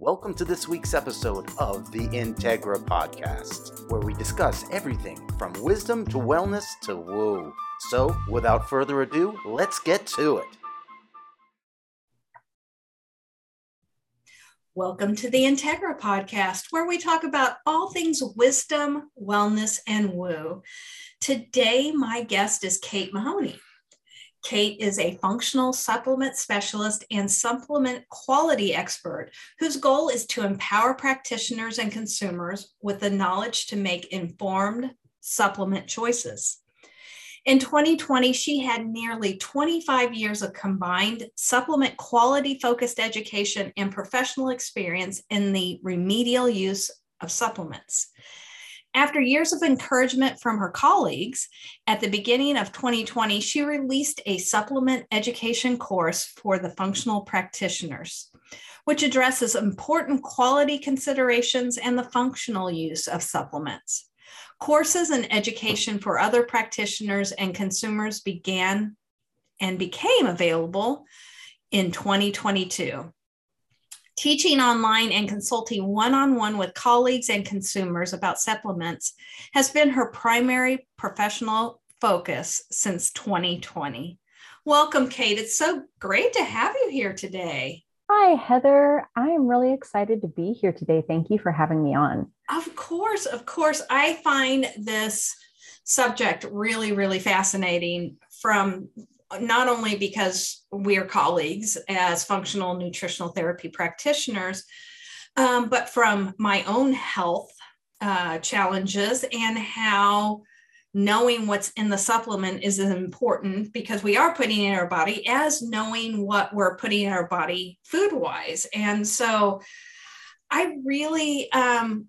Welcome to this week's episode of the Integra Podcast, where we discuss everything from wisdom to wellness to woo. So, without further ado, let's get to it. Welcome to the Integra Podcast, where we talk about all things wisdom, wellness, and woo. Today, my guest is Kate Mahoney. Kate is a functional supplement specialist and supplement quality expert whose goal is to empower practitioners and consumers with the knowledge to make informed supplement choices. In 2020, she had nearly 25 years of combined supplement quality focused education and professional experience in the remedial use of supplements. After years of encouragement from her colleagues, at the beginning of 2020, she released a supplement education course for the functional practitioners, which addresses important quality considerations and the functional use of supplements. Courses and education for other practitioners and consumers began and became available in 2022. Teaching online and consulting one on one with colleagues and consumers about supplements has been her primary professional focus since 2020. Welcome, Kate. It's so great to have you here today. Hi, Heather. I am really excited to be here today. Thank you for having me on. Of course, of course. I find this subject really, really fascinating from not only because we're colleagues as functional nutritional therapy practitioners, um, but from my own health uh, challenges and how knowing what's in the supplement is important because we are putting in our body as knowing what we're putting in our body food wise. And so I really um,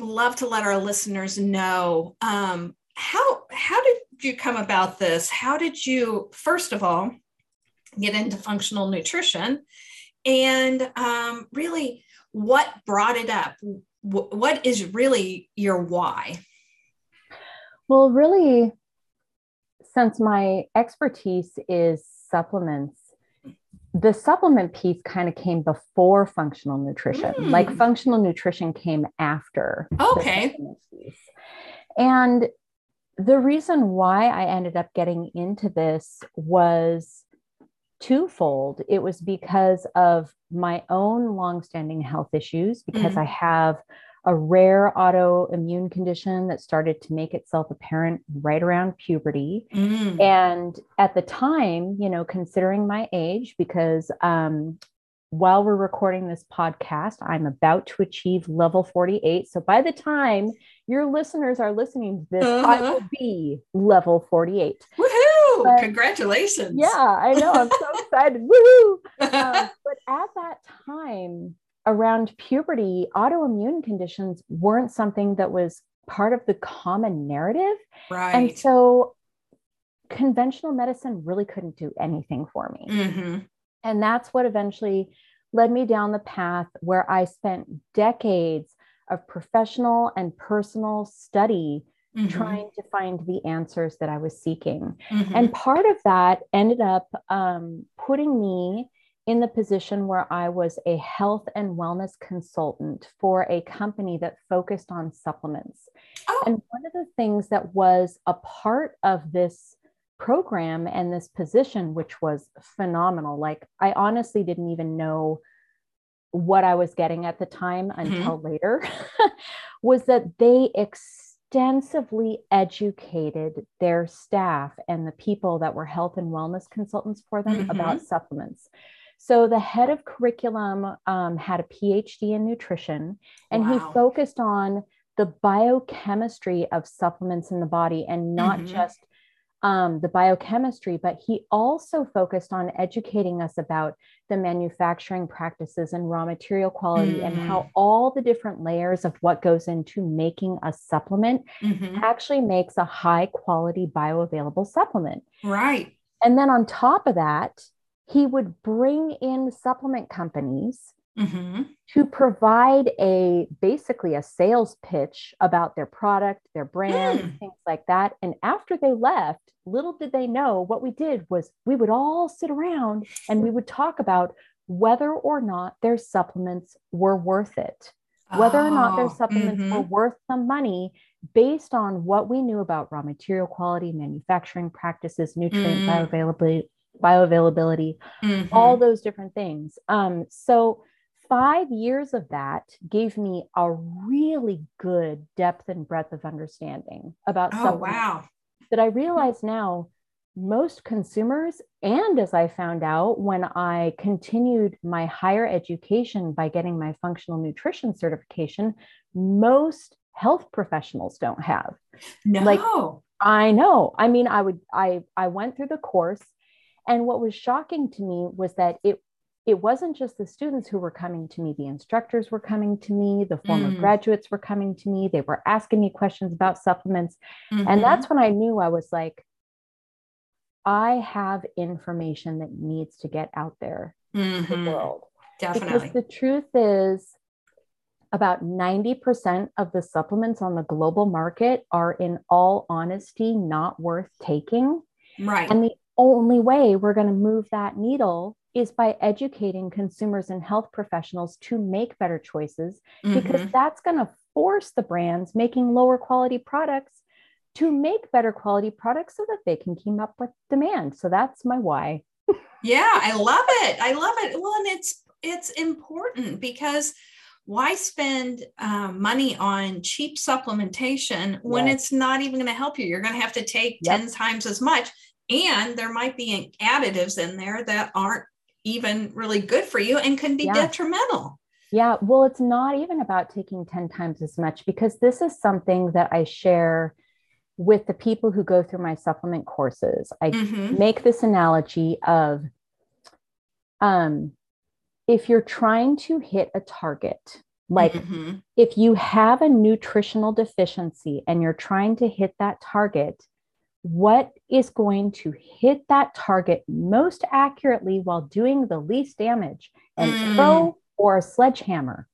love to let our listeners know um, how how did you come about this? How did you, first of all, get into functional nutrition? And um, really, what brought it up? W- what is really your why? Well, really, since my expertise is supplements, the supplement piece kind of came before functional nutrition. Mm. Like functional nutrition came after. Okay. And the reason why I ended up getting into this was twofold. It was because of my own longstanding health issues, because mm-hmm. I have a rare autoimmune condition that started to make itself apparent right around puberty. Mm. And at the time, you know, considering my age, because um, while we're recording this podcast, I'm about to achieve level 48. So by the time your listeners are listening to this, uh-huh. I will be level 48. Woohoo! But, Congratulations. Yeah, I know. I'm so excited. Woohoo! Uh, but at that time, around puberty, autoimmune conditions weren't something that was part of the common narrative. Right. And so conventional medicine really couldn't do anything for me. Mm-hmm. And that's what eventually led me down the path where I spent decades of professional and personal study mm-hmm. trying to find the answers that I was seeking. Mm-hmm. And part of that ended up um, putting me in the position where I was a health and wellness consultant for a company that focused on supplements. Oh. And one of the things that was a part of this program and this position, which was phenomenal, like I honestly didn't even know what I was getting at the time mm-hmm. until mm-hmm. later was that they extensively educated their staff and the people that were health and wellness consultants for them mm-hmm. about supplements. So the head of curriculum um, had a PhD in nutrition, and wow. he focused on the biochemistry of supplements in the body and not mm-hmm. just um, the biochemistry, but he also focused on educating us about the manufacturing practices and raw material quality mm. and how mm. all the different layers of what goes into making a supplement mm-hmm. actually makes a high quality bioavailable supplement. Right. And then on top of that, he would bring in supplement companies mm-hmm. to provide a basically a sales pitch about their product, their brand, mm. things like that. And after they left, little did they know what we did was we would all sit around and we would talk about whether or not their supplements were worth it, whether oh, or not their oh, supplements mm-hmm. were worth the money based on what we knew about raw material quality, manufacturing practices, nutrient mm. bioavailability, bioavailability, mm-hmm. all those different things. Um, so five years of that gave me a really good depth and breadth of understanding about oh, wow. that I hmm. realize now most consumers, and as I found out when I continued my higher education by getting my functional nutrition certification, most health professionals don't have. No. Like I know. I mean, I would I I went through the course and what was shocking to me was that it it wasn't just the students who were coming to me, the instructors were coming to me, the former mm. graduates were coming to me, they were asking me questions about supplements. Mm-hmm. And that's when I knew I was like, I have information that needs to get out there mm-hmm. to the mm-hmm. world. Definitely. Because the truth is, about 90% of the supplements on the global market are, in all honesty, not worth taking. Right. And the only way we're going to move that needle is by educating consumers and health professionals to make better choices, mm-hmm. because that's going to force the brands making lower quality products to make better quality products so that they can keep up with demand. So that's my why. yeah, I love it. I love it. Well, and it's it's important because why spend um, money on cheap supplementation when yes. it's not even going to help you? You're going to have to take yep. 10 times as much. And there might be additives in there that aren't even really good for you and can be yeah. detrimental. Yeah, well, it's not even about taking 10 times as much because this is something that I share with the people who go through my supplement courses. I mm-hmm. make this analogy of um, if you're trying to hit a target, like mm-hmm. if you have a nutritional deficiency and you're trying to hit that target, what is going to hit that target most accurately while doing the least damage? An mm. arrow or a sledgehammer?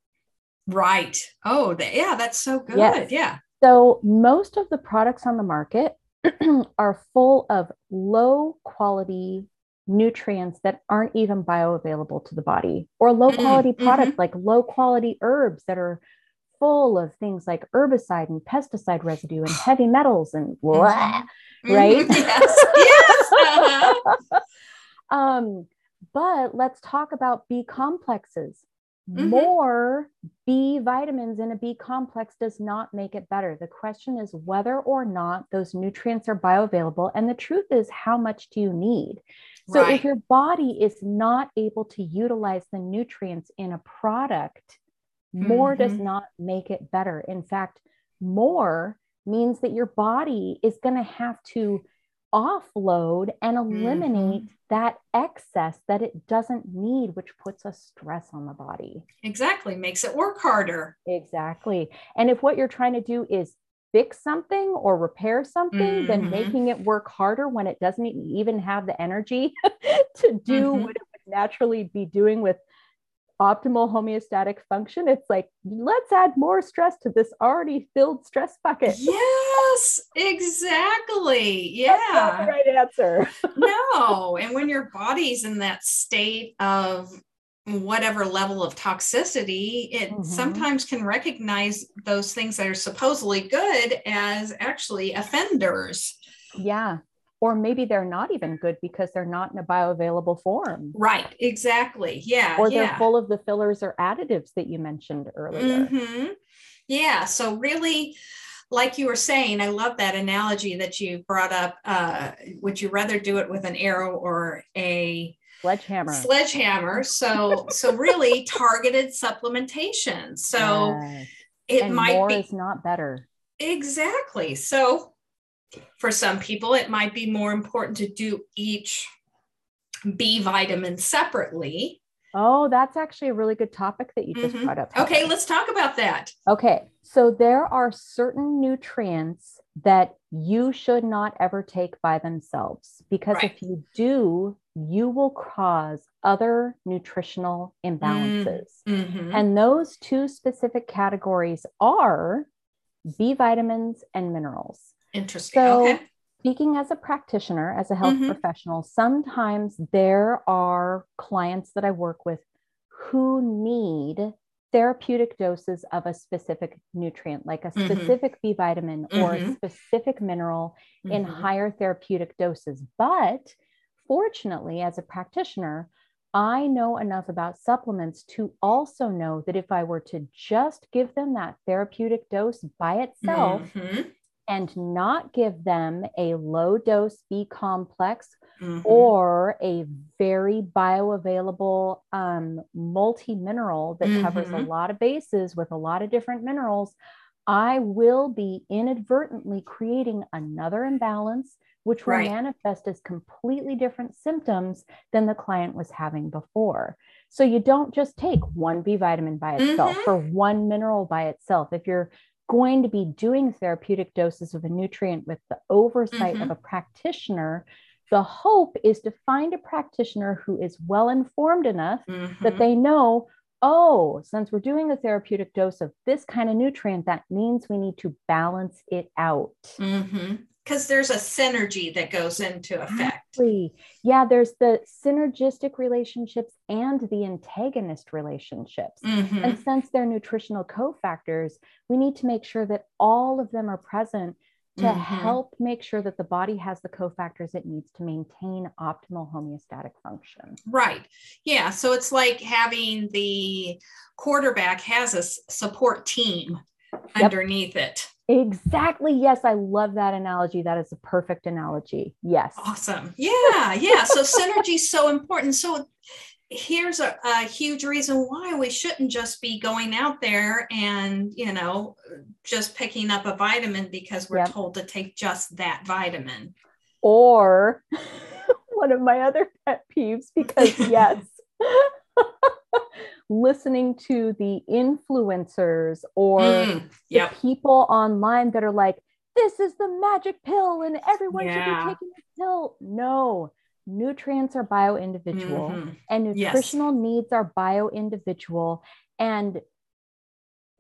Right. Oh, yeah, that's so good. Yes. Yeah. So, most of the products on the market are full of low quality nutrients that aren't even bioavailable to the body, or low mm-hmm, quality mm-hmm. products like low quality herbs that are full of things like herbicide and pesticide residue and heavy metals and blah, mm-hmm. right? yes. yes. Uh-huh. um, but let's talk about B complexes. Mm-hmm. More B vitamins in a B complex does not make it better. The question is whether or not those nutrients are bioavailable. And the truth is, how much do you need? So right. if your body is not able to utilize the nutrients in a product, more mm-hmm. does not make it better. In fact, more means that your body is going to have to offload and eliminate mm-hmm. that excess that it doesn't need, which puts a stress on the body. Exactly. Makes it work harder. Exactly. And if what you're trying to do is fix something or repair something mm-hmm. than making it work harder when it doesn't even have the energy to do mm-hmm. what it would naturally be doing with optimal homeostatic function it's like let's add more stress to this already filled stress bucket yes exactly yeah right answer no and when your body's in that state of whatever level of toxicity, it mm-hmm. sometimes can recognize those things that are supposedly good as actually offenders. Yeah. Or maybe they're not even good because they're not in a bioavailable form. Right, exactly. Yeah. Or they're full of the fillers or additives that you mentioned earlier. Mm-hmm. Yeah. So, really, like you were saying, I love that analogy that you brought up. Uh, would you rather do it with an arrow or a sledgehammer sledgehammer so so really targeted supplementation so yes. it and might more be is not better exactly so for some people it might be more important to do each b vitamin separately oh that's actually a really good topic that you just mm-hmm. brought up okay let's talk about that okay so there are certain nutrients that you should not ever take by themselves because right. if you do you will cause other nutritional imbalances. Mm-hmm. And those two specific categories are B vitamins and minerals. Interesting. So, okay. speaking as a practitioner, as a health mm-hmm. professional, sometimes there are clients that I work with who need therapeutic doses of a specific nutrient, like a mm-hmm. specific mm-hmm. B vitamin or mm-hmm. a specific mineral mm-hmm. in higher therapeutic doses. But fortunately, as a practitioner, I know enough about supplements to also know that if I were to just give them that therapeutic dose by itself mm-hmm. And not give them a low dose B complex mm-hmm. or a very bioavailable um, multi mineral that mm-hmm. covers a mm-hmm. lot of bases with a lot of different minerals, I will be inadvertently creating another imbalance, which will right. manifest as completely different symptoms than the client was having before. So you don't just take one B vitamin by itself mm-hmm. or one mineral by itself. If you're going to be doing therapeutic doses of a nutrient with the oversight mm-hmm. of a practitioner, the hope is to find a practitioner who is well informed enough mm-hmm. that they know oh, since we're doing a therapeutic dose of this kind of nutrient, that means we need to balance it out. Because there's a synergy that goes into effect. Exactly. Yeah, there's the synergistic relationships and the antagonist relationships. Mm-hmm. And since they're nutritional cofactors, we need to make sure that all of them are present to mm-hmm. help make sure that the body has the cofactors it needs to maintain optimal homeostatic function. Right. Yeah. So it's like having the quarterback has a support team yep. underneath it. Exactly. Yes, I love that analogy. That is a perfect analogy. Yes. Awesome. Yeah. Yeah. So synergy is so important. So here's a, a, huge reason why we shouldn't just be going out there and you know just picking up a vitamin because we're yep. told to take just that vitamin or one of my other pet peeves because yes listening to the influencers or mm, yep. the people online that are like this is the magic pill and everyone yeah. should be taking this pill no nutrients are bio individual mm-hmm. and nutritional yes. needs are bio individual and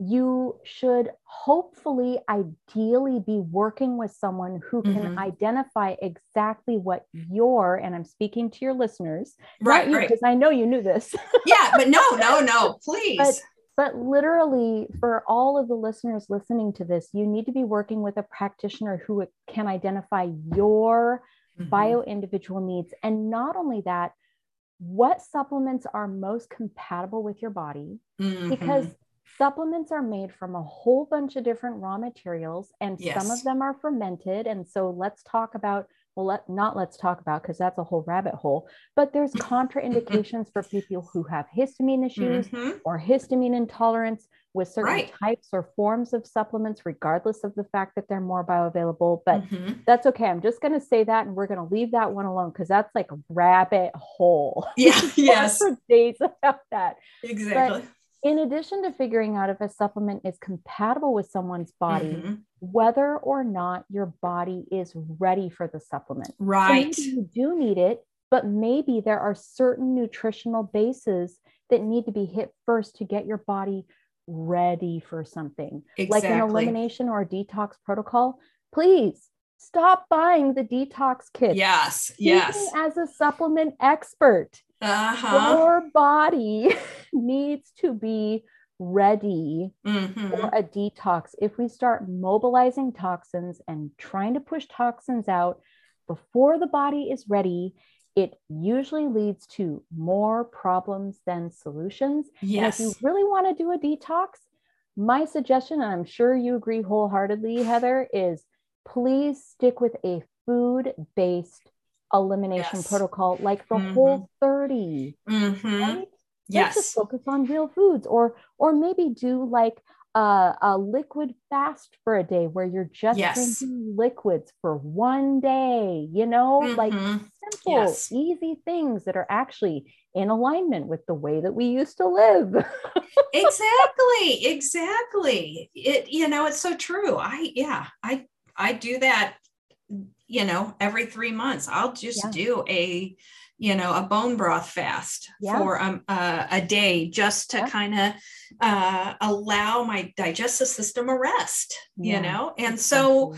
you should hopefully ideally be working with someone who can mm-hmm. identify exactly what your and i'm speaking to your listeners right because right. i know you knew this yeah but no no no please but, but literally for all of the listeners listening to this you need to be working with a practitioner who can identify your mm-hmm. bio individual needs. And not only that, what supplements are most compatible with your body? Mm-hmm. Because supplements are made from a whole bunch of different raw materials, and yes. some of them are fermented. And so let's talk about well let not let's talk about because that's a whole rabbit hole but there's contraindications for people who have histamine issues mm-hmm. or histamine intolerance with certain right. types or forms of supplements regardless of the fact that they're more bioavailable but mm-hmm. that's okay i'm just going to say that and we're going to leave that one alone because that's like a rabbit hole yeah yes for days about that exactly but in addition to figuring out if a supplement is compatible with someone's body, mm-hmm. whether or not your body is ready for the supplement. Right. So you do need it, but maybe there are certain nutritional bases that need to be hit first to get your body ready for something. Exactly. Like an elimination or a detox protocol. Please stop buying the detox kit. Yes. yes. As a supplement expert uh-huh. your body needs to be ready mm-hmm. for a detox. If we start mobilizing toxins and trying to push toxins out before the body is ready, it usually leads to more problems than solutions. Yes. And if you really want to do a detox, my suggestion, and I'm sure you agree wholeheartedly, Heather, is please stick with a food based elimination yes. protocol, like the mm-hmm. whole 30. Mm-hmm. Right? Yes. Just focus on real foods or or maybe do like a, a liquid fast for a day where you're just yes. drinking liquids for one day, you know, mm-hmm. like simple, yes. easy things that are actually in alignment with the way that we used to live. exactly, exactly. It you know, it's so true. I yeah, I I do that you know, every three months, I'll just yeah. do a, you know, a bone broth fast yeah. for um, uh, a day just to yeah. kind of uh, allow my digestive system a rest, you know? And so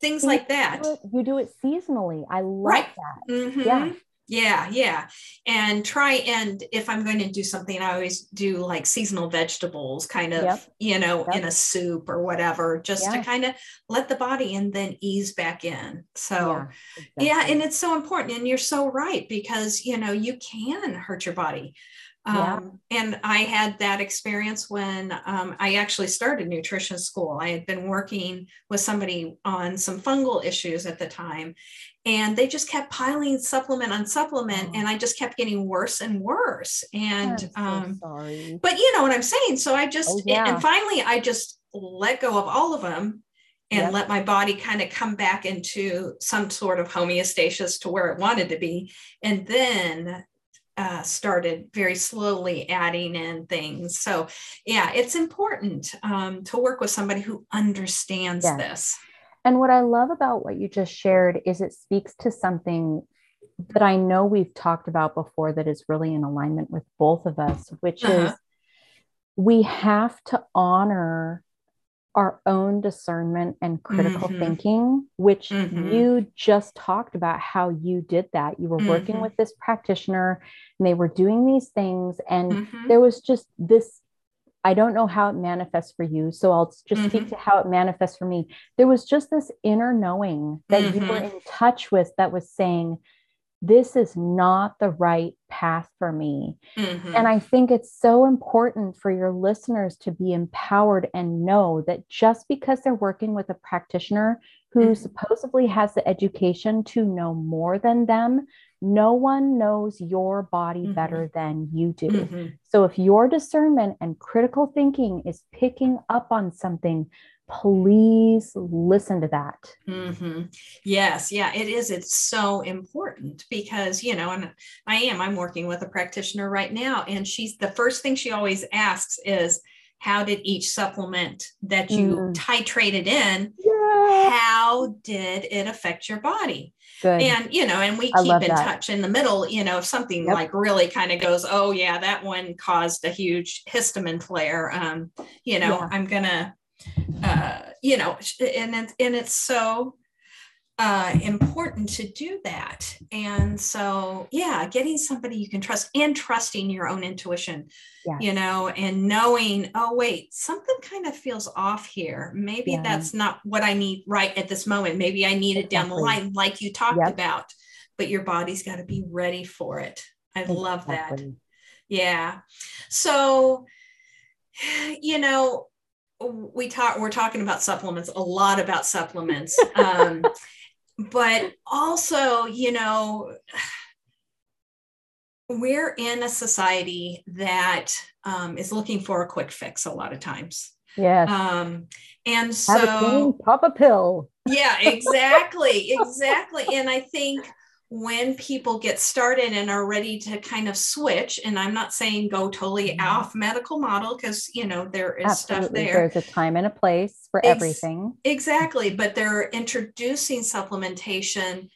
things like that. You do, it, you do it seasonally. I love right. that. Mm-hmm. Yeah. Yeah yeah and try and if i'm going to do something i always do like seasonal vegetables kind of yep. you know yep. in a soup or whatever just yeah. to kind of let the body and then ease back in so yeah, exactly. yeah and it's so important and you're so right because you know you can hurt your body um, yeah. And I had that experience when um, I actually started nutrition school. I had been working with somebody on some fungal issues at the time, and they just kept piling supplement on supplement, oh. and I just kept getting worse and worse. And so um, sorry. but you know what I'm saying. So I just oh, yeah. and finally I just let go of all of them and yep. let my body kind of come back into some sort of homeostasis to where it wanted to be. And then uh, started very slowly adding in things. So, yeah, it's important um, to work with somebody who understands yeah. this. And what I love about what you just shared is it speaks to something that I know we've talked about before that is really in alignment with both of us, which uh-huh. is we have to honor our own discernment and critical mm-hmm. thinking, which mm-hmm. you just talked about how you did that. You were mm-hmm. working with this practitioner and they were doing these things, and mm-hmm. there was just this. I don't know how it manifests for you. So I'll just speak mm-hmm. to how it manifests for me. There was just this inner knowing that you were mm-hmm. in touch with that was saying, this is not the right path for me. Mm-hmm. And I think it's so important for your listeners to be empowered and know that just because they're working with a practitioner who mm-hmm. supposedly has the education to know more than them, no one knows your body mm-hmm. better than you do. Mm-hmm. So if your discernment and critical thinking is picking up on something, please listen to that. Mm-hmm. Yes, yeah, it is. It's so important because, you know, and I am, I'm working with a practitioner right now, and she's the first thing she always asks is, how did each supplement that you mm. titrated in yeah. how did it affect your body Good. and you know and we keep in that. touch in the middle you know if something yep. like really kind of goes oh yeah that one caused a huge histamine flare um you know yeah. i'm gonna uh, you know, and it, and it's so uh, important to do that. And so, yeah, getting somebody you can trust and trusting your own intuition, yes. you know, and knowing, oh, wait, something kind of feels off here. Maybe yeah. that's not what I need right at this moment. Maybe I need it down the line, like you talked yep. about, but your body's got to be ready for it. I exactly. love that. Yeah. So, you know, we talk we're talking about supplements a lot about supplements um, but also you know we're in a society that um, is looking for a quick fix a lot of times. Yes. Um, and so Have a pop a pill. Yeah exactly exactly. And i think when people get started and are ready to kind of switch and i'm not saying go totally mm-hmm. off medical model because you know there is Absolutely. stuff there there's a time and a place for Ex- everything exactly but they're introducing supplementation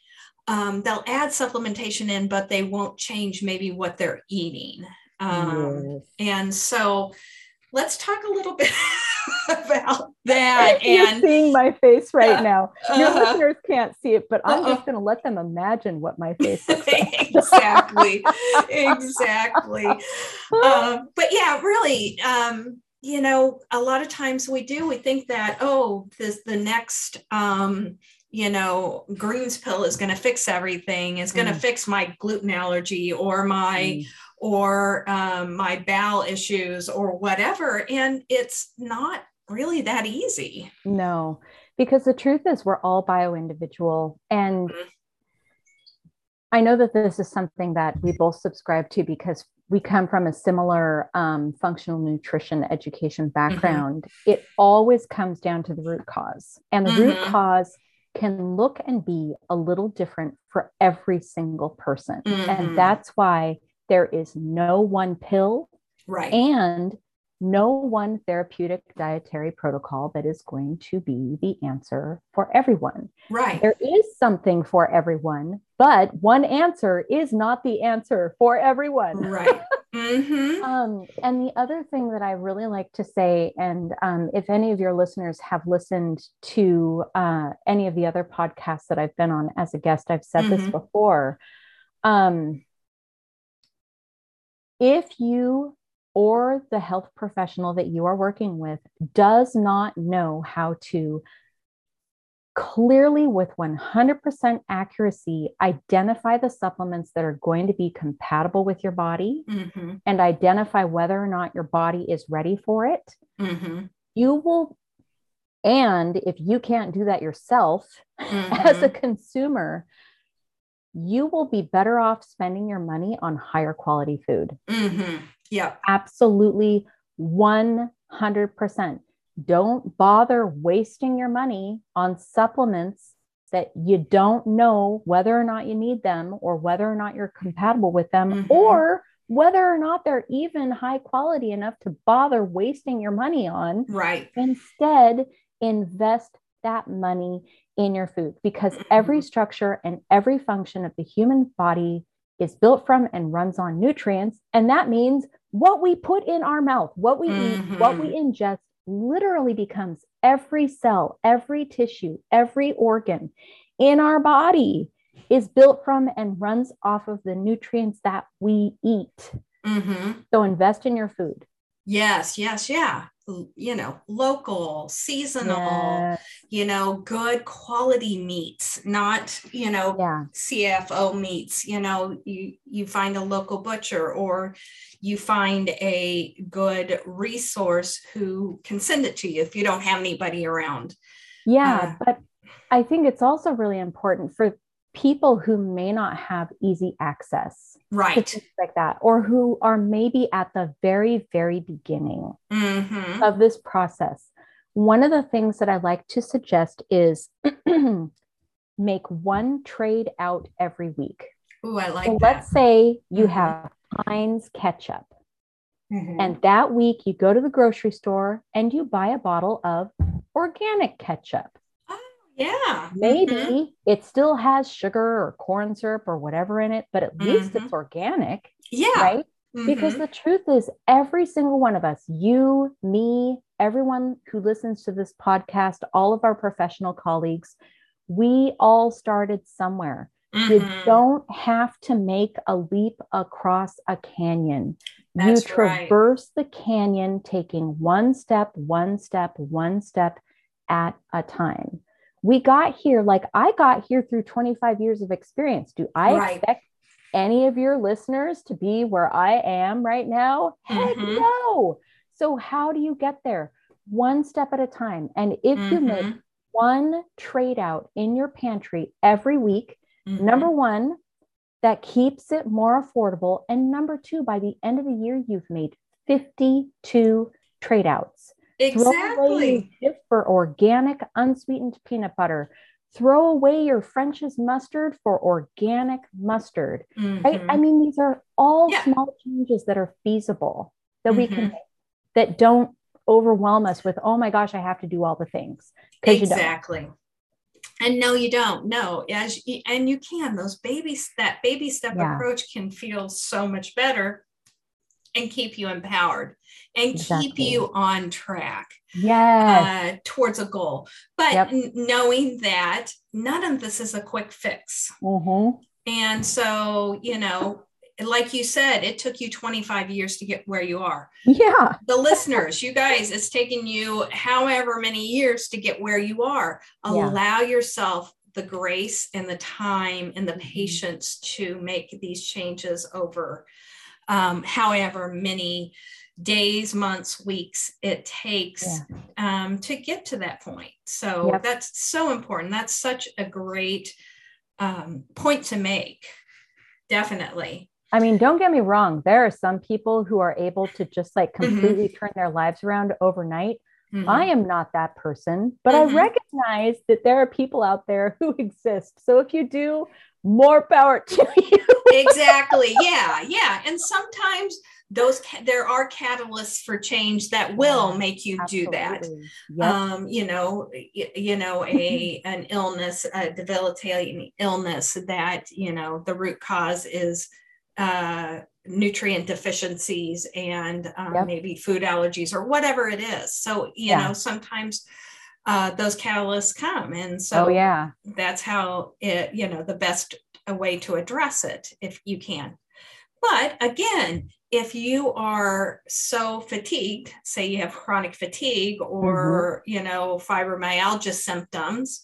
um, they'll add supplementation in but they won't change maybe what they're eating um, yes. and so let's talk a little bit about that. You're and seeing my face right uh, now. Your uh, listeners can't see it, but I'm uh, just going to let them imagine what my face looks like. exactly, exactly. Um, but yeah, really. Um, you know, a lot of times we do. We think that oh, this the next. Um, you know, greens pill is going to fix everything, is going to mm. fix my gluten allergy or my mm or um, my bowel issues or whatever. And it's not really that easy. No, because the truth is, we're all bio individual. And mm-hmm. I know that this is something that we both subscribe to because we come from a similar um, functional nutrition education mm-hmm. background. Mm-hmm. It always comes down to the root cause. And the mm-hmm. root cause can look and be a little different for every single person. And mm-hmm. that's why there is no one pill right and no one therapeutic dietary protocol that is going to be the answer for everyone. Right. There is something for everyone, but one answer is not the answer for everyone. Right. Mm-hmm. um, and the other thing that I really like to say, and um, if any of your listeners have listened to uh, any of the other podcasts that I've been on as a guest, I've said mm-hmm. this before Um, if you or the health professional that you are working with does not know how to clearly with 100% accuracy identify the supplements that are going to be compatible with your body mm-hmm. and identify whether or not your body is ready for it mm-hmm. you will and if you can't do that yourself mm-hmm. as a consumer you will be better off spending your money on higher quality food mm-hmm. yeah absolutely 100% don't bother wasting your money on supplements that you don't know whether or not you need them or whether or not you're compatible with them mm-hmm. or whether or not they're even high quality enough to bother wasting your money on. Right. Instead, invest that money in your food because every mm-hmm. structure and every function of the human body is built from and runs on nutrients. And that means what we put in our mouth, what we mm-hmm. eat, what we mm-hmm. ingest literally becomes every cell, every tissue, every organ in our body is built from and runs off of the nutrients that we eat. Mm-hmm. So invest in your food. Yes, yes, yeah you know local seasonal you know good quality meats not you know yeah. CAFO meats you know you you find a local butcher or you find a good resource who can send it to you if you don't have anybody around yeah uh, but i think it's also really important for people who may not have easy access right like that or who are maybe at the very very beginning mm-hmm. of this process one of the things that i like to suggest is make one trade out every week Oh, I like so that. let's say you mm-hmm. have Heinz ketchup mm-hmm. and that week you go to the grocery store and you buy a bottle of organic ketchup yeah. Maybe mm-hmm. it still has sugar or corn syrup or whatever in it, but at mm-hmm. least it's organic. Yeah. Right. Mm-hmm. Because the truth is, every single one of us, you, me, everyone who listens to this podcast, all of our professional colleagues, we all started somewhere. You mm-hmm. don't have to make a leap across a canyon. That's you traverse right. the canyon taking one step, one step, one step at a time we got here like I got here through 25 years of experience. Do I right. expect any of your listeners to be where I am right now? Heck mm-hmm. no. So, how do you get there? One step at a time. And if mm-hmm. you make one trade out in your pantry every week, mm-hmm. number one, that keeps it more affordable. And number two, by the end of the year, you've made 52 trade outs. Exactly. for organic unsweetened peanut butter. Throw away your French's mustard for organic mustard. Mm-hmm. Right? I mean, these are all yeah. small changes that are feasible that mm-hmm. we can mm-hmm. make that don't overwhelm us with, oh my gosh, I have to do all the things. Exactly. And no, you don't. No, as you, and you can. Those babies, that baby step yeah. approach can feel so much better and keep you empowered and exactly. keep you on track yeah uh, towards a goal but yep. n- knowing that none of this is a quick fix mm-hmm. and so you know like you said it took you 25 years to get where you are yeah the listeners you guys it's taken you however many years to get where you are allow yeah. yourself the grace and the time and the mm-hmm. patience to make these changes over um, however many days, months, weeks it takes yeah. um, to get to that point. So yep. that's so important. That's such a great um, point to make. Definitely. I mean, don't get me wrong. There are some people who are able to just like mm-hmm. completely mm-hmm. turn their lives around overnight. Mm-hmm. I am not that person, but mm-hmm. I recognize that there are people out there who exist. So if you do, more power to you. exactly. Yeah. Yeah. And sometimes those there are catalysts for change that will make you Absolutely. do that yep. um, you know you know a an illness a debilitating illness that you know the root cause is uh, nutrient deficiencies and um, yep. maybe food allergies or whatever it is so you yeah. know sometimes uh, those catalysts come and so oh, yeah that's how it you know the best way to address it if you can. But again, if you are so fatigued, say you have chronic fatigue or mm-hmm. you know fibromyalgia symptoms,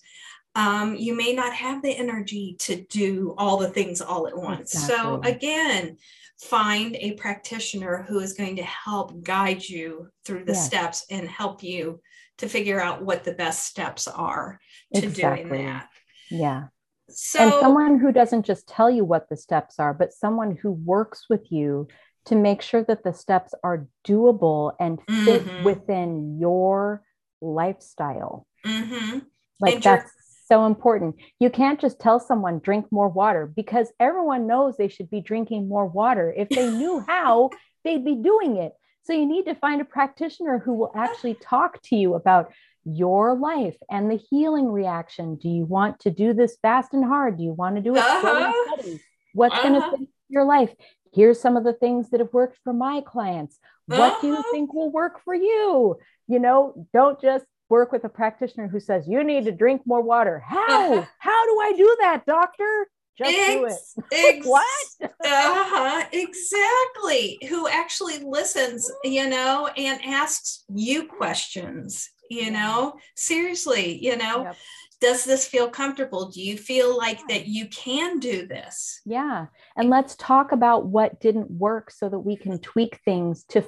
um, you may not have the energy to do all the things all at once. Exactly. So again, find a practitioner who is going to help guide you through the yes. steps and help you to figure out what the best steps are to exactly. doing that. Yeah. So, and someone who doesn't just tell you what the steps are, but someone who works with you to make sure that the steps are doable and fit mm-hmm. within your lifestyle. Mm-hmm. Like and that's so important. You can't just tell someone drink more water because everyone knows they should be drinking more water. If they knew how, they'd be doing it. So you need to find a practitioner who will actually talk to you about your life and the healing reaction. Do you want to do this fast and hard? Do you want to do it uh-huh. What's uh-huh. going to fit your life? Here's some of the things that have worked for my clients. What uh-huh. do you uh-huh. think will work for you? You know, don't just work with a practitioner who says you need to drink more water. How? Uh-huh. How do I do that, doctor? Just ex- do it. Ex- what? uh-huh, exactly. Who actually listens, you know, and asks you questions you know seriously you know yep. does this feel comfortable do you feel like that you can do this yeah and let's talk about what didn't work so that we can tweak things to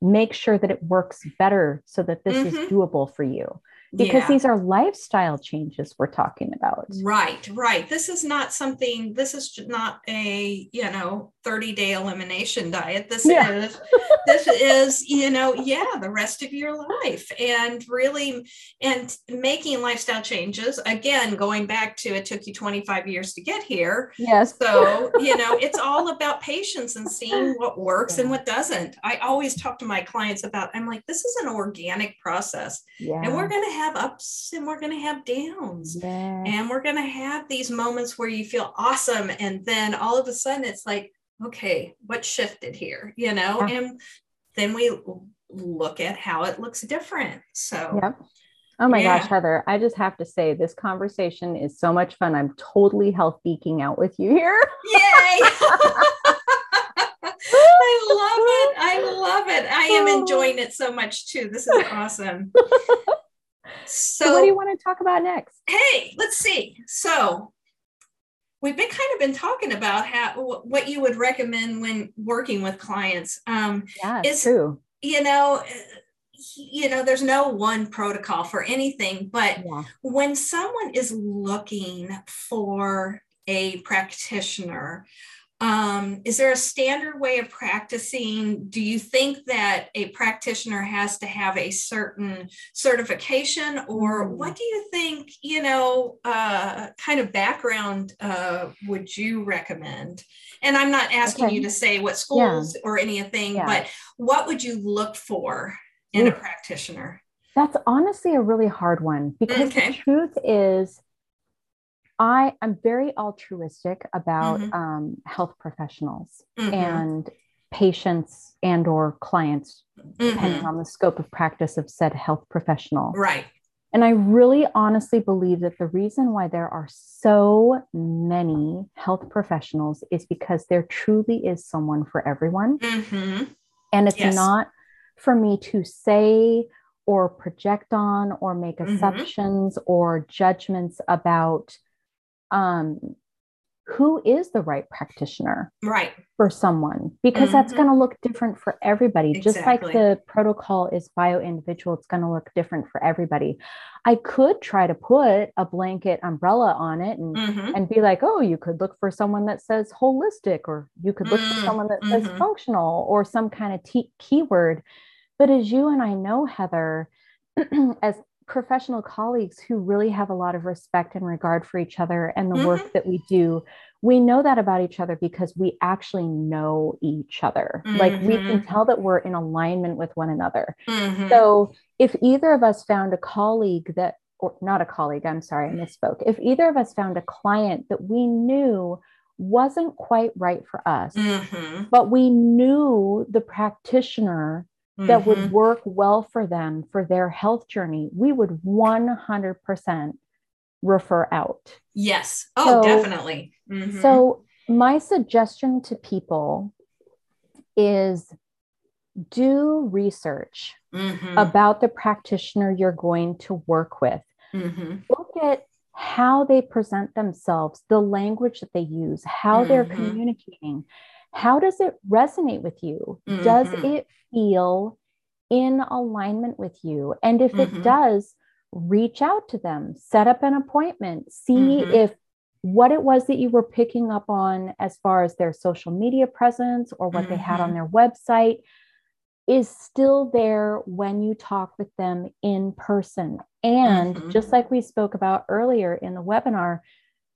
make sure that it works better so that this mm-hmm. is doable for you because yeah. these are lifestyle changes we're talking about right right this is not something this is not a you know 30 day elimination diet. This yeah. is this is you know yeah the rest of your life. And really and making lifestyle changes again going back to it took you 25 years to get here. Yes. So you know it's all about patience and seeing what works yeah. and what doesn't. I always talk to my clients about i'm like this is an organic process yeah. and we're going to have ups and we're going to have downs. And we're going to have these moments where you feel awesome and then all of a sudden it's like okay, what shifted here, you know? Yeah. And then we look at how it looks different. So, yep. Oh my yeah. gosh, Heather, I just have to say this conversation is so much fun. I'm totally health geeking out with you here. Yay! I love it. I love it. I am enjoying it so much too. This is awesome. So, so what do you want to talk about next? Hey, let's see. So, we've been kind of been talking about how what you would recommend when working with clients. Um, yeah, is, true. You know, you know, there's no one protocol for anything, but yeah. when someone is looking for a practitioner, um, is there a standard way of practicing? Do you think that a practitioner has to have a certain certification, or mm. what do you think, you know, uh, kind of background uh, would you recommend? And I'm not asking okay. you to say what schools yeah. or anything, yeah. but what would you look for in a practitioner? That's honestly a really hard one because okay. the truth is, I am very altruistic about mm-hmm. um, health professionals mm-hmm. and patients and or clients mm-hmm. depending on the scope of practice of said health professional right and i really honestly believe that the reason why there are so many health professionals is because there truly is someone for everyone mm-hmm. and it's yes. not for me to say or project on or make mm-hmm. assumptions or judgments about um, who is the right practitioner right for someone because mm-hmm. that's going to look different for everybody exactly. just like the protocol is bio individual it's going to look different for everybody i could try to put a blanket umbrella on it and mm-hmm. and be like oh you could look for someone that says holistic or you could look mm-hmm. for someone that says mm-hmm. functional or some kind of t- keyword but as you and i know heather as professional colleagues who really have a lot of respect and regard for each other and the mm-hmm. work that we do we know that about each other because we actually know each other mm-hmm. like we can mm-hmm. tell that we're in alignment with one another mm-hmm. so if either of us found a colleague that or not a colleague i'm sorry i misspoke if either of us found a client that we knew wasn't quite right for us mm-hmm. but we knew the practitioner that would mm-hmm. work well for them for their health journey, we would 100% refer out. Yes. Oh, so, definitely. Mm-hmm. So, my suggestion to people is do research mm-hmm. about the practitioner you're going to work with. Mm-hmm. Look at how they present themselves, the language that they use, how they're mm-hmm. communicating. How does it resonate with you? Does mm-hmm. it feel in alignment with you? And if it mm-hmm. does, reach out to them, set up an appointment, see mm-hmm. if what it was that you were picking up on as far as their social media presence or what they had on mm-hmm. their website is still there when you talk with them in person. And mm-hmm. just like we spoke about earlier in the webinar,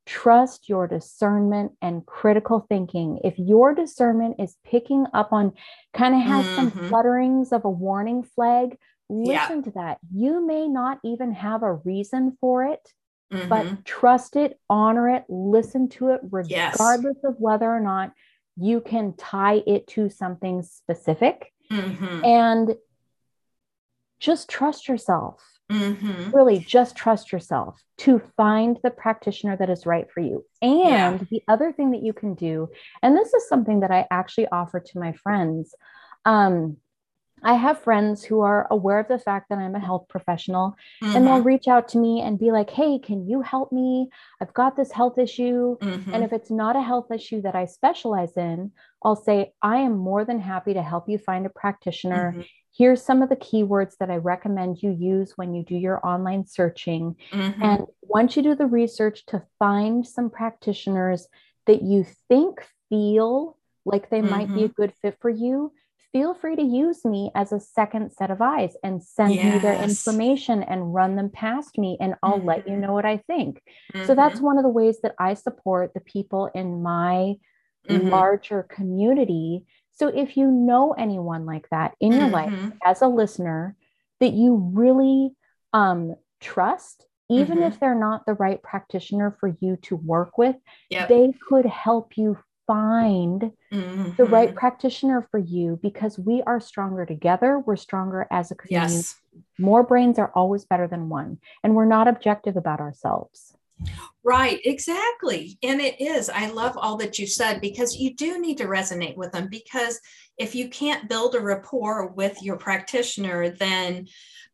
trust your discernment and critical thinking. If your discernment is picking up on, kind of has mm-hmm. some flutterings of a warning flag, listen yeah. to that. You may not even have a reason for it, mm-hmm. but trust it, honor it, listen to it, regardless yes. of whether or not you can tie it to something specific. Mm-hmm. And just trust yourself. Mm-hmm. Really, just trust yourself to find the practitioner that is right for you. And yeah. the other thing that you can do, and this is something that I actually offer to my friends. Um, I have friends who are aware of the fact that I'm a health professional mm-hmm. and they'll mm-hmm. reach out to me and be like, hey, can you help me? I've got this health issue. Mm-hmm. And if it's not a health issue that I specialize in, I'll say, I am more than happy to help you find a practitioner. Mm-hmm. Here's some of the keywords that I recommend you use when you do your online searching. Mm-hmm. And once you do the research to find some practitioners that you think feel like they might be a mm-hmm. good fit for you, feel free to use me as a second set of eyes and send yes. me their information and run them past me and I'll mm-hmm. let you mm-hmm. know what I think. Mm-hmm. So that's one of the ways that I support the people in my mm-hmm. larger community. So if you know anyone like that in your life mm-hmm. as a listener that you really um, trust, even if mm-hmm. they're not the right practitioner for you to work with, yep. they could help you find mm-hmm. the right mm-hmm. practitioner for you because we are stronger together. We're stronger as a community. Yes. More brains are always better than one. And we're not objective about ourselves. Right, exactly. And it is. I love all that you said because you do need to resonate with them because if you can't build a rapport with your practitioner, then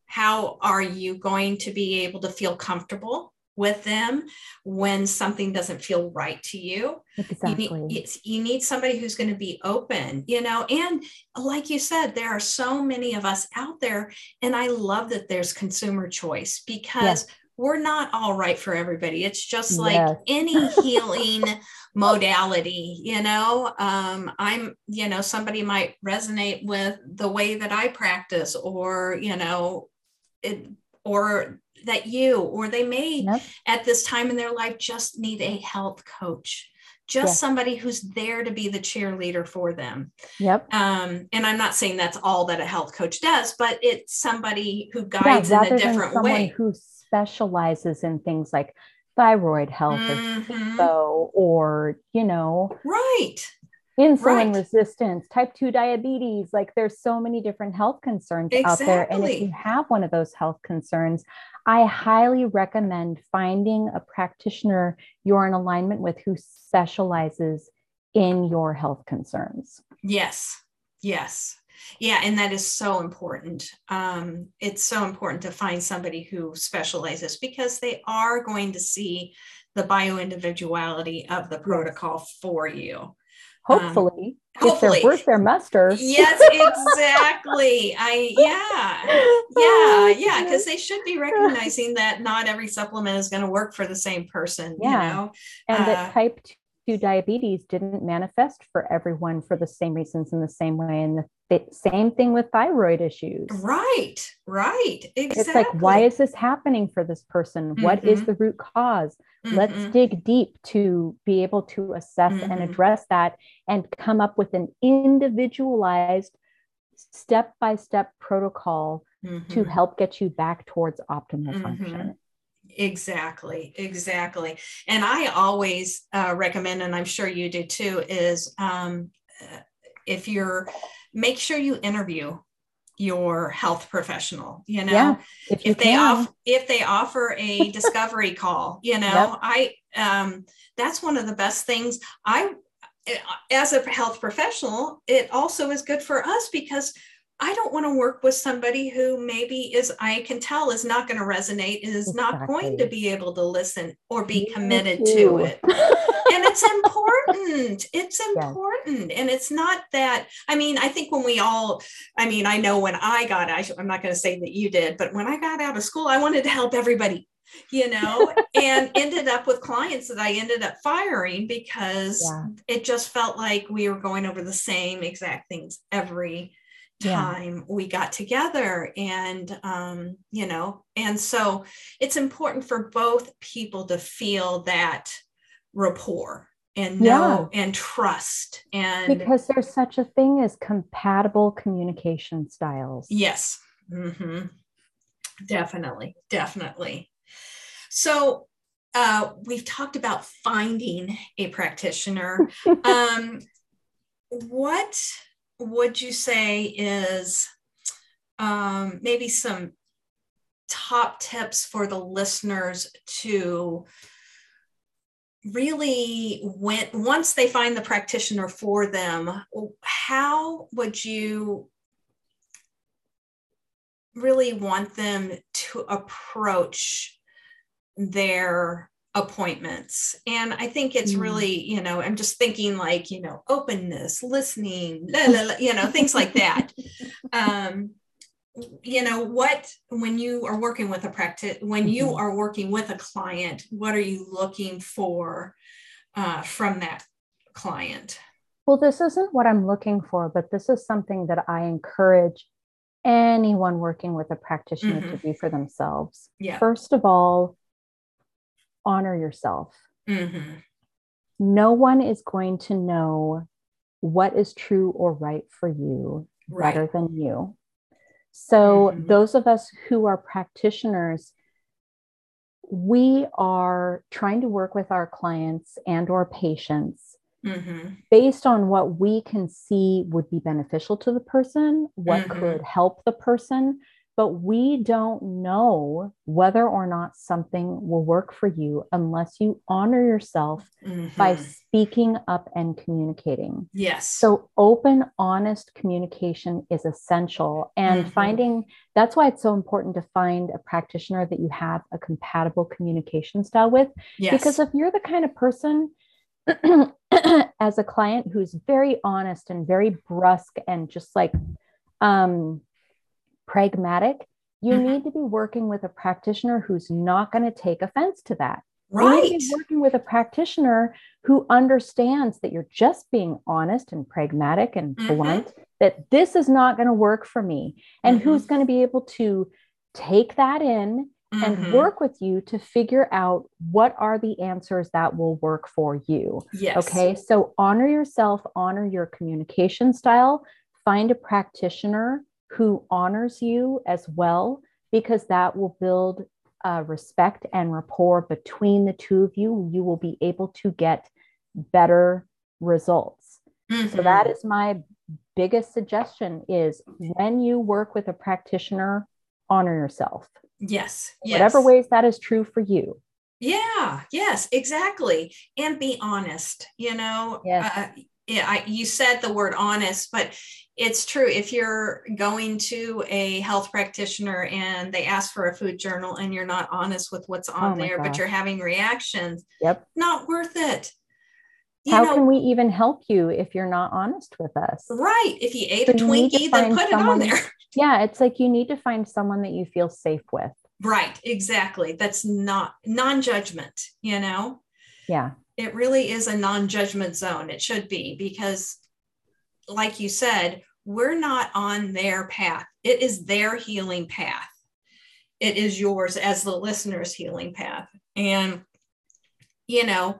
how are you going to be able to feel comfortable with them when something doesn't feel right to you. Exactly. You need, you need somebody who's going to be open, you know, and like you said, there are so many of us out there. And I love that there's consumer choice because yes. We're not all right for everybody. It's just like yes. any healing modality, you know. Um, I'm, you know, somebody might resonate with the way that I practice or, you know, it, or that you or they may yep. at this time in their life just need a health coach just somebody who's there to be the cheerleader for them yep um, and i'm not saying that's all that a health coach does but it's somebody who guides yeah, in a different way who specializes in things like thyroid health mm-hmm. or, or you know right insulin right. resistance, type 2 diabetes. Like there's so many different health concerns exactly. out there. And if you have one of those health concerns, I highly recommend finding a practitioner you're in alignment with who specializes in your health concerns. Yes. Yes. Yeah, and that is so important. Um, it's so important to find somebody who specializes because they are going to see the bio individuality of the protocol for you. Um, hopefully, um, if they're worth their muster. yes, exactly. I yeah, yeah, yeah, because they should be recognizing that not every supplement is going to work for the same person. Yeah, you know? and uh, that type two diabetes didn't manifest for everyone for the same reasons in the same way, and the same thing with thyroid issues. Right, right. Exactly. It's like, why is this happening for this person? Mm-hmm. What is mm-hmm. the root because mm-hmm. Let's dig deep to be able to assess mm-hmm. and address that and come up with an individualized step by step protocol to mm-hmm. help get you back towards optimal mm-hmm. function. Exactly, exactly. And I always uh, recommend, and I'm sure you do too, is um, if you're make sure you interview your health professional you know? Yeah, if, if they off if they offer a discovery call you know? Yep. i um that's one of the best things. I as a health professional it also is good for us because I don't want to work with somebody who maybe is, I can tell, is not going to resonate, is exactly. not going to be able to listen or be committed to it. and it's important. It's important. Yes. And it's not that, I mean, I think when we all, I mean, I know when I got, I, I'm not going to say that you did, but when I got out of school, I wanted to help everybody you know, and ended up with clients that I ended up firing because yeah. it just felt like we were going over the same exact things every time yeah. we got together and um, you know and so it's important for both people to feel that rapport and know yeah. and trust and because there's such a thing as compatible communication styles yes mm-hmm. definitely definitely so uh, we've talked about finding a practitioner um, what would you say is um, maybe some top tips for the listeners to really when once they find the practitioner for them how would you really want them to approach their appointments and i think it's mm. really you know i'm just thinking like you know openness listening la, la, la, you know things like that um you know what when you are working with a practice when you mm-hmm. are working with a client what are you looking for uh, from that client well this isn't what i'm looking for but this is something that i encourage anyone working with a practitioner mm-hmm. to do for themselves yeah. first of all honor yourself. Mm-hmm. No one is going to know what is true or right for you right. better than you. So, mm-hmm. those of us who are practitioners, we are trying to work with our clients and or patients mm-hmm. based on what we can see would be beneficial to the person, what mm-hmm. could help the person, but we don't know whether or not something will work for you unless you honor yourself mm-hmm. by speaking up and communicating. Yes. So, open, honest communication is essential. And mm-hmm. finding that's why it's so important to find a practitioner that you have a compatible communication style with. Yes. Because if you're the kind of person, as a client who's very honest and very brusque and just like um pragmatic, you mm-hmm. need to be working with a practitioner who's not going to take offense to that. Right. You need to be working with a practitioner who understands that you're just being honest and pragmatic and mm-hmm. blunt, that this is not going to work for me, and mm-hmm. who's going to be able to take that in and mm-hmm. work with you to figure out what are the answers that will work for you. Yes. Okay. So honor yourself, honor your communication style, find a practitioner who honors you as well, because that will build uh, respect and rapport between the two of you. You will be able to get better results. Mm-hmm. So that is my biggest suggestion is when you work with a practitioner, honor yourself. Yes. yes. Whatever ways that is true for you. Yeah, yes, exactly. And be honest, you know. Yes. Uh, yeah, I, you said the word honest, but it's true. If you're going to a health practitioner and they ask for a food journal and you're not honest with what's on oh there, gosh. but you're having reactions, yep, not worth it. You How know, can we even help you if you're not honest with us? Right. If you ate so a Twinkie, then put someone, it on there. Yeah, it's like you need to find someone that you feel safe with. Right. Exactly. That's not non-judgment. You know. Yeah it really is a non-judgment zone it should be because like you said we're not on their path it is their healing path it is yours as the listener's healing path and you know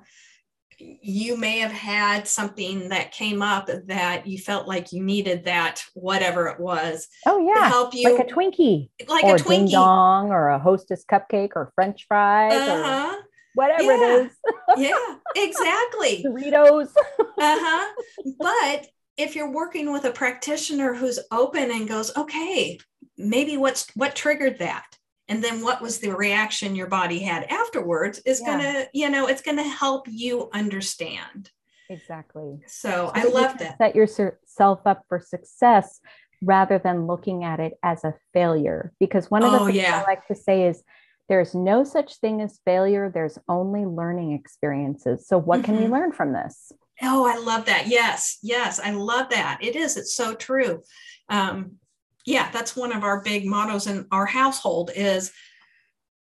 you may have had something that came up that you felt like you needed that whatever it was oh yeah help you like a twinkie like a twinkie ding dong or a hostess cupcake or french fries uh-huh. or whatever yeah. it is. yeah, exactly. Doritos. uh-huh. But if you're working with a practitioner who's open and goes, okay, maybe what's what triggered that? And then what was the reaction your body had afterwards is yeah. gonna, you know, it's gonna help you understand. Exactly. So, so I love that. Set yourself up for success rather than looking at it as a failure. Because one of the oh, things yeah. I like to say is there's no such thing as failure, there's only learning experiences. So, what mm-hmm. can we mm-hmm. learn from this? Oh, I love that. Yes, yes, I love that. It is, it's so true. Um, yeah, that's one of our big mottos in our household is,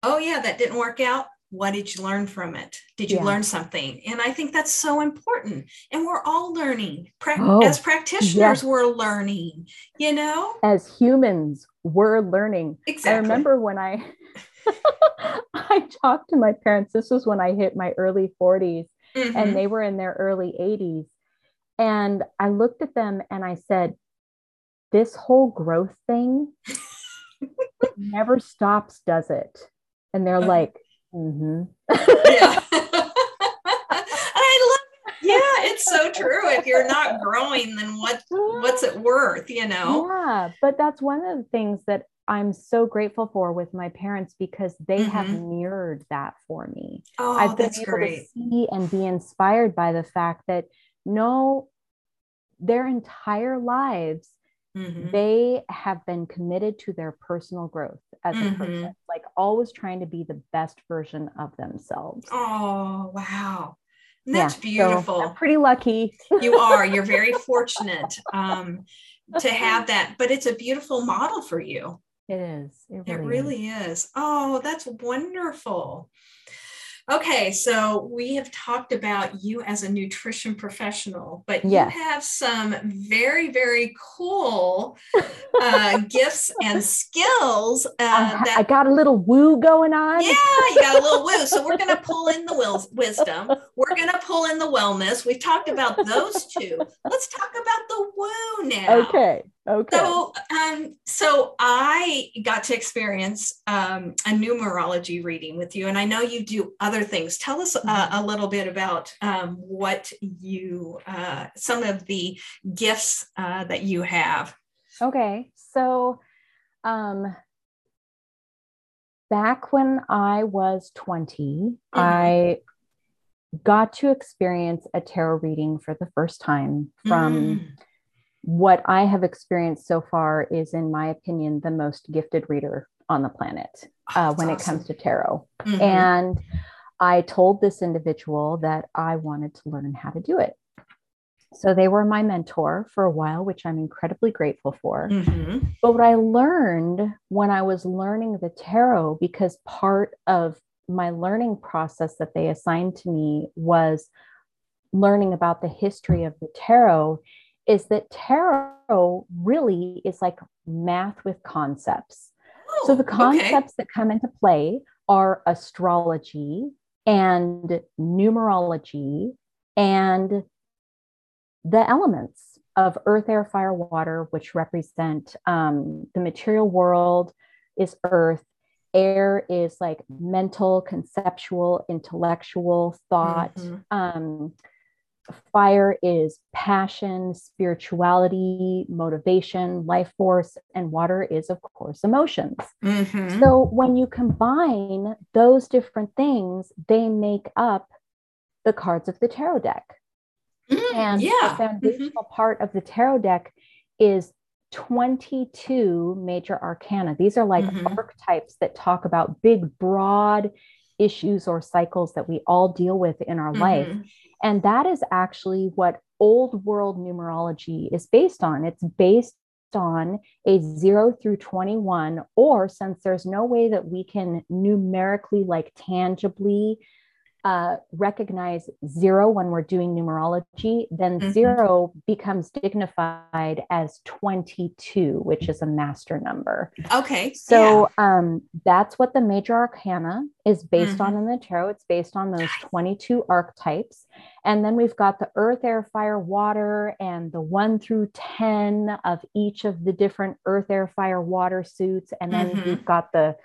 oh, yeah, that didn't work out what did you learn from it did you yeah. learn something and i think that's so important and we're all learning pra- oh, as practitioners we're learning you know as humans we're learning exactly. i remember when i i talked to my parents this was when i hit my early 40s mm-hmm. and they were in their early 80s and i looked at them and i said this whole growth thing never stops does it and they're uh-huh. like Mm-hmm. yeah. I love yeah, it's so true. If you're not growing, then what what's it worth, you know? Yeah, but that's one of the things that I'm so grateful for with my parents because they mm-hmm. have mirrored that for me. Oh, I've been able great. to see and be inspired by the fact that no, their entire lives Mm-hmm. They have been committed to their personal growth as mm-hmm. a person, like always trying to be the best version of themselves. Oh, wow. That's yeah, beautiful. So I'm pretty lucky. you are. You're very fortunate um, to have that, but it's a beautiful model for you. It is. It really, it really is. is. Oh, that's wonderful. Okay, so we have talked about you as a nutrition professional, but yes. you have some very, very cool uh, gifts and skills. Uh, that, I got a little woo going on. Yeah, you got a little woo. So we're going to pull in the will, wisdom. We're going to pull in the wellness. We've talked about those two. Let's talk about the woo now. Okay. Okay. So, um, so I got to experience um, a numerology reading with you, and I know you do other things. Tell us uh, mm-hmm. a little bit about um, what you, uh, some of the gifts uh, that you have. Okay, so um, back when I was 20, mm-hmm. I got to experience a tarot reading for the first time from. Mm what I have experienced so far is, in my opinion, the most gifted reader on the planet uh, when awesome. it comes to tarot. Mm-hmm. And I told this individual that I wanted to learn how to do it. So they were my mentor for a while, which I'm incredibly grateful for. Mm-hmm. But what I learned when I was learning the tarot, because part of my learning process that they assigned to me was learning about the history of the tarot, is that tarot really is like math with concepts. Oh, so the concepts okay. that come into play are astrology and numerology and the elements of earth, air, fire, water, which represent um, the material world is earth. Air is like mental, conceptual, intellectual thought. Mm-hmm. Um, fire is passion, spirituality, motivation, life force, and water is, of course, emotions. Mm-hmm. So when you combine those different things, they make up the cards of the tarot deck. Mm, and yeah. the mm-hmm. foundational mm-hmm. part of the tarot deck is 22 major arcana. These are like mm-hmm. archetypes that talk about big, broad issues or cycles that we all deal with in our life. Mm-hmm. And that is actually what old world numerology is based on. It's based on a zero through 21, or since there's no way that we can numerically, like tangibly uh, recognize zero when we're doing numerology, then mm-hmm. zero becomes dignified as 22, which is a master number. Okay. So yeah. um, that's what the major arcana is based mm-hmm. on in the tarot. It's based on those 22 archetypes. And then we've got the earth, air, fire, water, and the one through 10 of each of the different earth, air, fire, water suits. And then mm-hmm. we've got the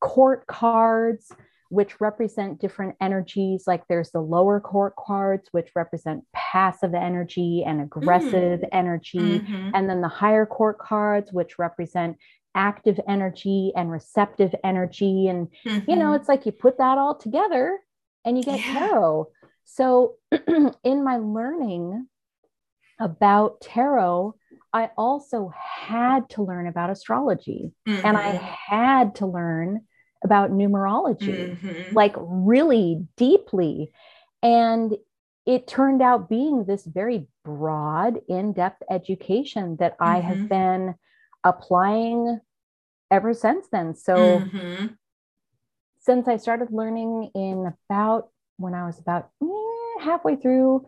court cards which represent different energies. Like there's the lower court cards, which represent passive energy and aggressive mm. energy. Mm-hmm. And then the higher court cards, which represent active energy and receptive energy. And, mm-hmm. you know, mm-hmm. it's like you put that all together and you get yeah. tarot. So in my learning about tarot, I also had to learn about astrology and I mm-hmm. had to learn about numerology, mm-hmm. like really deeply. And it turned out being this very broad, in depth education that mm-hmm. I have mm-hmm. been applying ever since then. So, mm-hmm. since I started learning in about when I was about eh, halfway through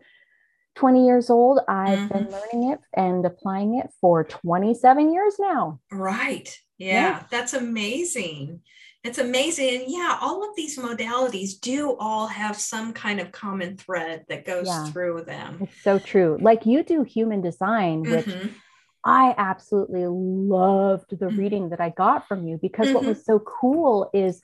20 years old, I've mm-hmm. been learning it and applying it for 27 years now. Right. Yeah, yeah. that's amazing. It's amazing. And yeah, all of these modalities do all have some kind of common thread that goes yeah. through them. It's so true. Like you do human design, which mm-hmm. I absolutely loved the mm-hmm. reading that I got from you because mm-hmm. what was so cool is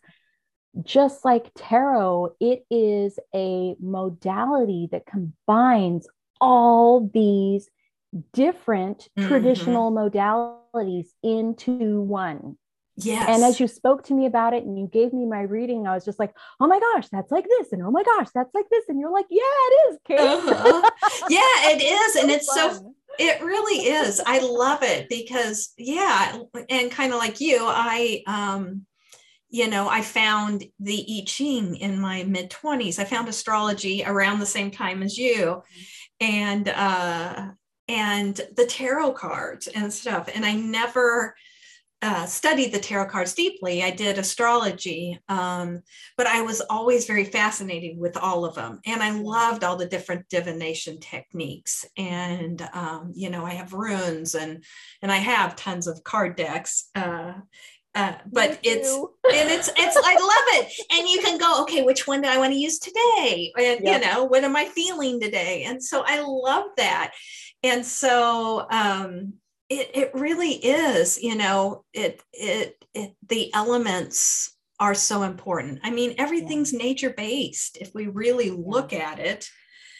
just like tarot, it is a modality that combines all these different mm-hmm. traditional modalities into one. Yes. And as you spoke to me about it and you gave me my reading, I was just like, oh my gosh, that's like this. And oh my gosh, that's like this. And you're like, yeah, it is, Kate. Uh-huh. Yeah, it is. and it's fun. so, it really is. I love it because, yeah. And kind of like you, I, um, you know, I found the I Ching in my mid 20s. I found astrology around the same time as you. And, uh, and the tarot cards and stuff. And I never, uh, studied the tarot cards deeply. I did astrology, um, but I was always very fascinated with all of them. And I loved all the different divination techniques. And, um, you know, I have runes and, and I have tons of card decks. Uh, uh, but it's and it's it's I love it. And you can go, okay, which one do I want to use today? And yep. you know, what am I feeling today? And so I love that. And so um, it, it really is you know it, it it the elements are so important i mean everything's yeah. nature based if we really look at it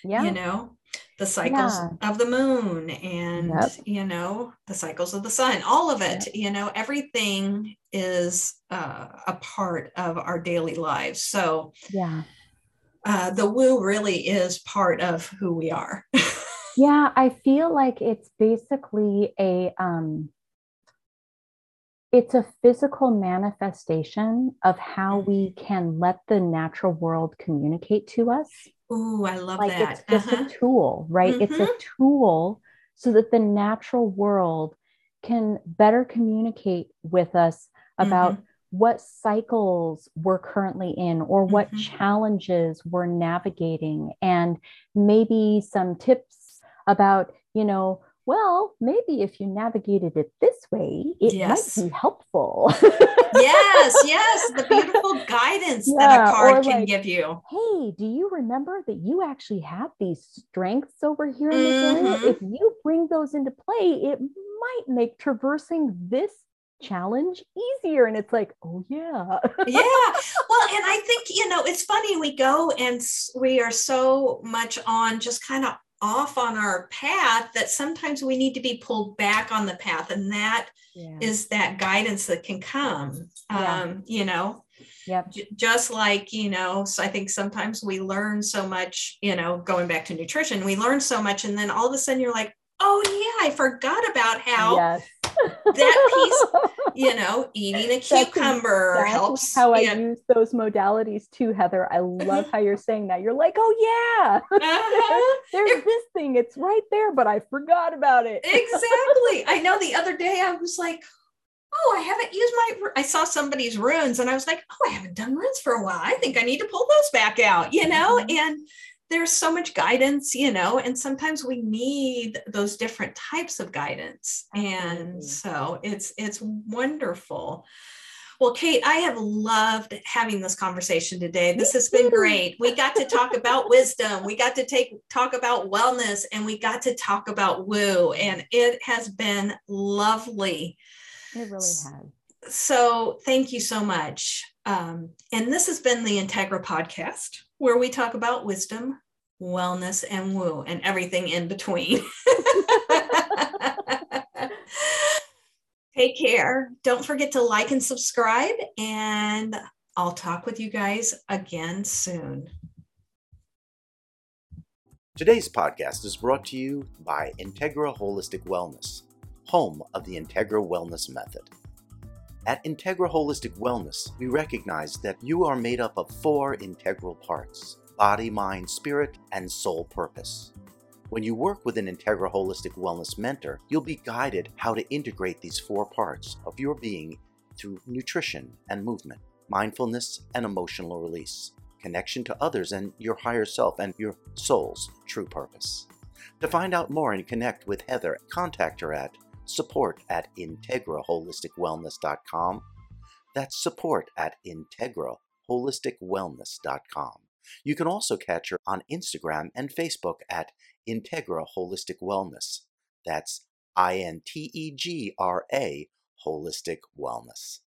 yeah. you know the cycles yeah. of the moon and yep. you know the cycles of the sun all of it yep. you know everything is uh, a part of our daily lives so yeah uh, the woo really is part of who we are yeah i feel like it's basically a um it's a physical manifestation of how we can let the natural world communicate to us oh i love like that it's just uh-huh. a tool right mm-hmm. it's a mm-hmm. tool so that the natural world can better communicate with us about mm-hmm. what cycles we're currently in or what mm-hmm. challenges we're navigating and maybe some tips about, you know, well, maybe if you navigated it this way, it yes. might be helpful. yes, yes, the beautiful guidance yeah, that a card can like, give you. Hey, do you remember that you actually have these strengths over here in this mm-hmm. area? If you bring those into play, it might make traversing this challenge easier and it's like oh yeah yeah well and i think you know it's funny we go and we are so much on just kind of off on our path that sometimes we need to be pulled back on the path and that yeah. is that guidance that can come yeah. um, you know yep. J- just like you know so i think sometimes we learn so much you know going back to nutrition we learn so much and then all of a sudden you're like oh yeah i forgot about how yes. That piece you know eating a cucumber exactly helps how i use those modalities too heather i love how you're saying that you're like oh yeah uh-huh. there's it, this thing it's right there but i forgot about it exactly i know the other day i was like oh, I haven't used my, I saw somebody's runes and I was like, oh, I haven't done runes for a while. I think I need to pull those back out, you know? Mm-hmm. And there's so much guidance, you know, and sometimes we need those different types of guidance. Absolutely. And so it's it's wonderful. Well, Kate, I have loved having this conversation today. This has been great. We got to talk about wisdom. We got to take talk about wellness and we got to talk about woo and it has been lovely. It really has. So, thank you so much. Um, and this has been the Integra podcast, where we talk about wisdom, wellness, and woo, and everything in between. Take care. Don't forget to like and subscribe, and I'll talk with you guys again soon. Today's podcast is brought to you by Integra Holistic Wellness, home of the Integra Wellness Method. At Integra Holistic Wellness, we recognize that you are made up of four integral parts body, mind, spirit, and soul purpose. When you work with an Integra Holistic Wellness mentor, you'll be guided how to integrate these four parts of your being through nutrition and movement, mindfulness and emotional release, connection to others and your higher self and your soul's true purpose. To find out more and connect with Heather, contact her at support at integraholisticwellness.com. That's support at integraholisticwellness.com. You can also catch her on Instagram and Facebook at Integra Holistic Wellness. That's I N T E G R A Holistic Wellness.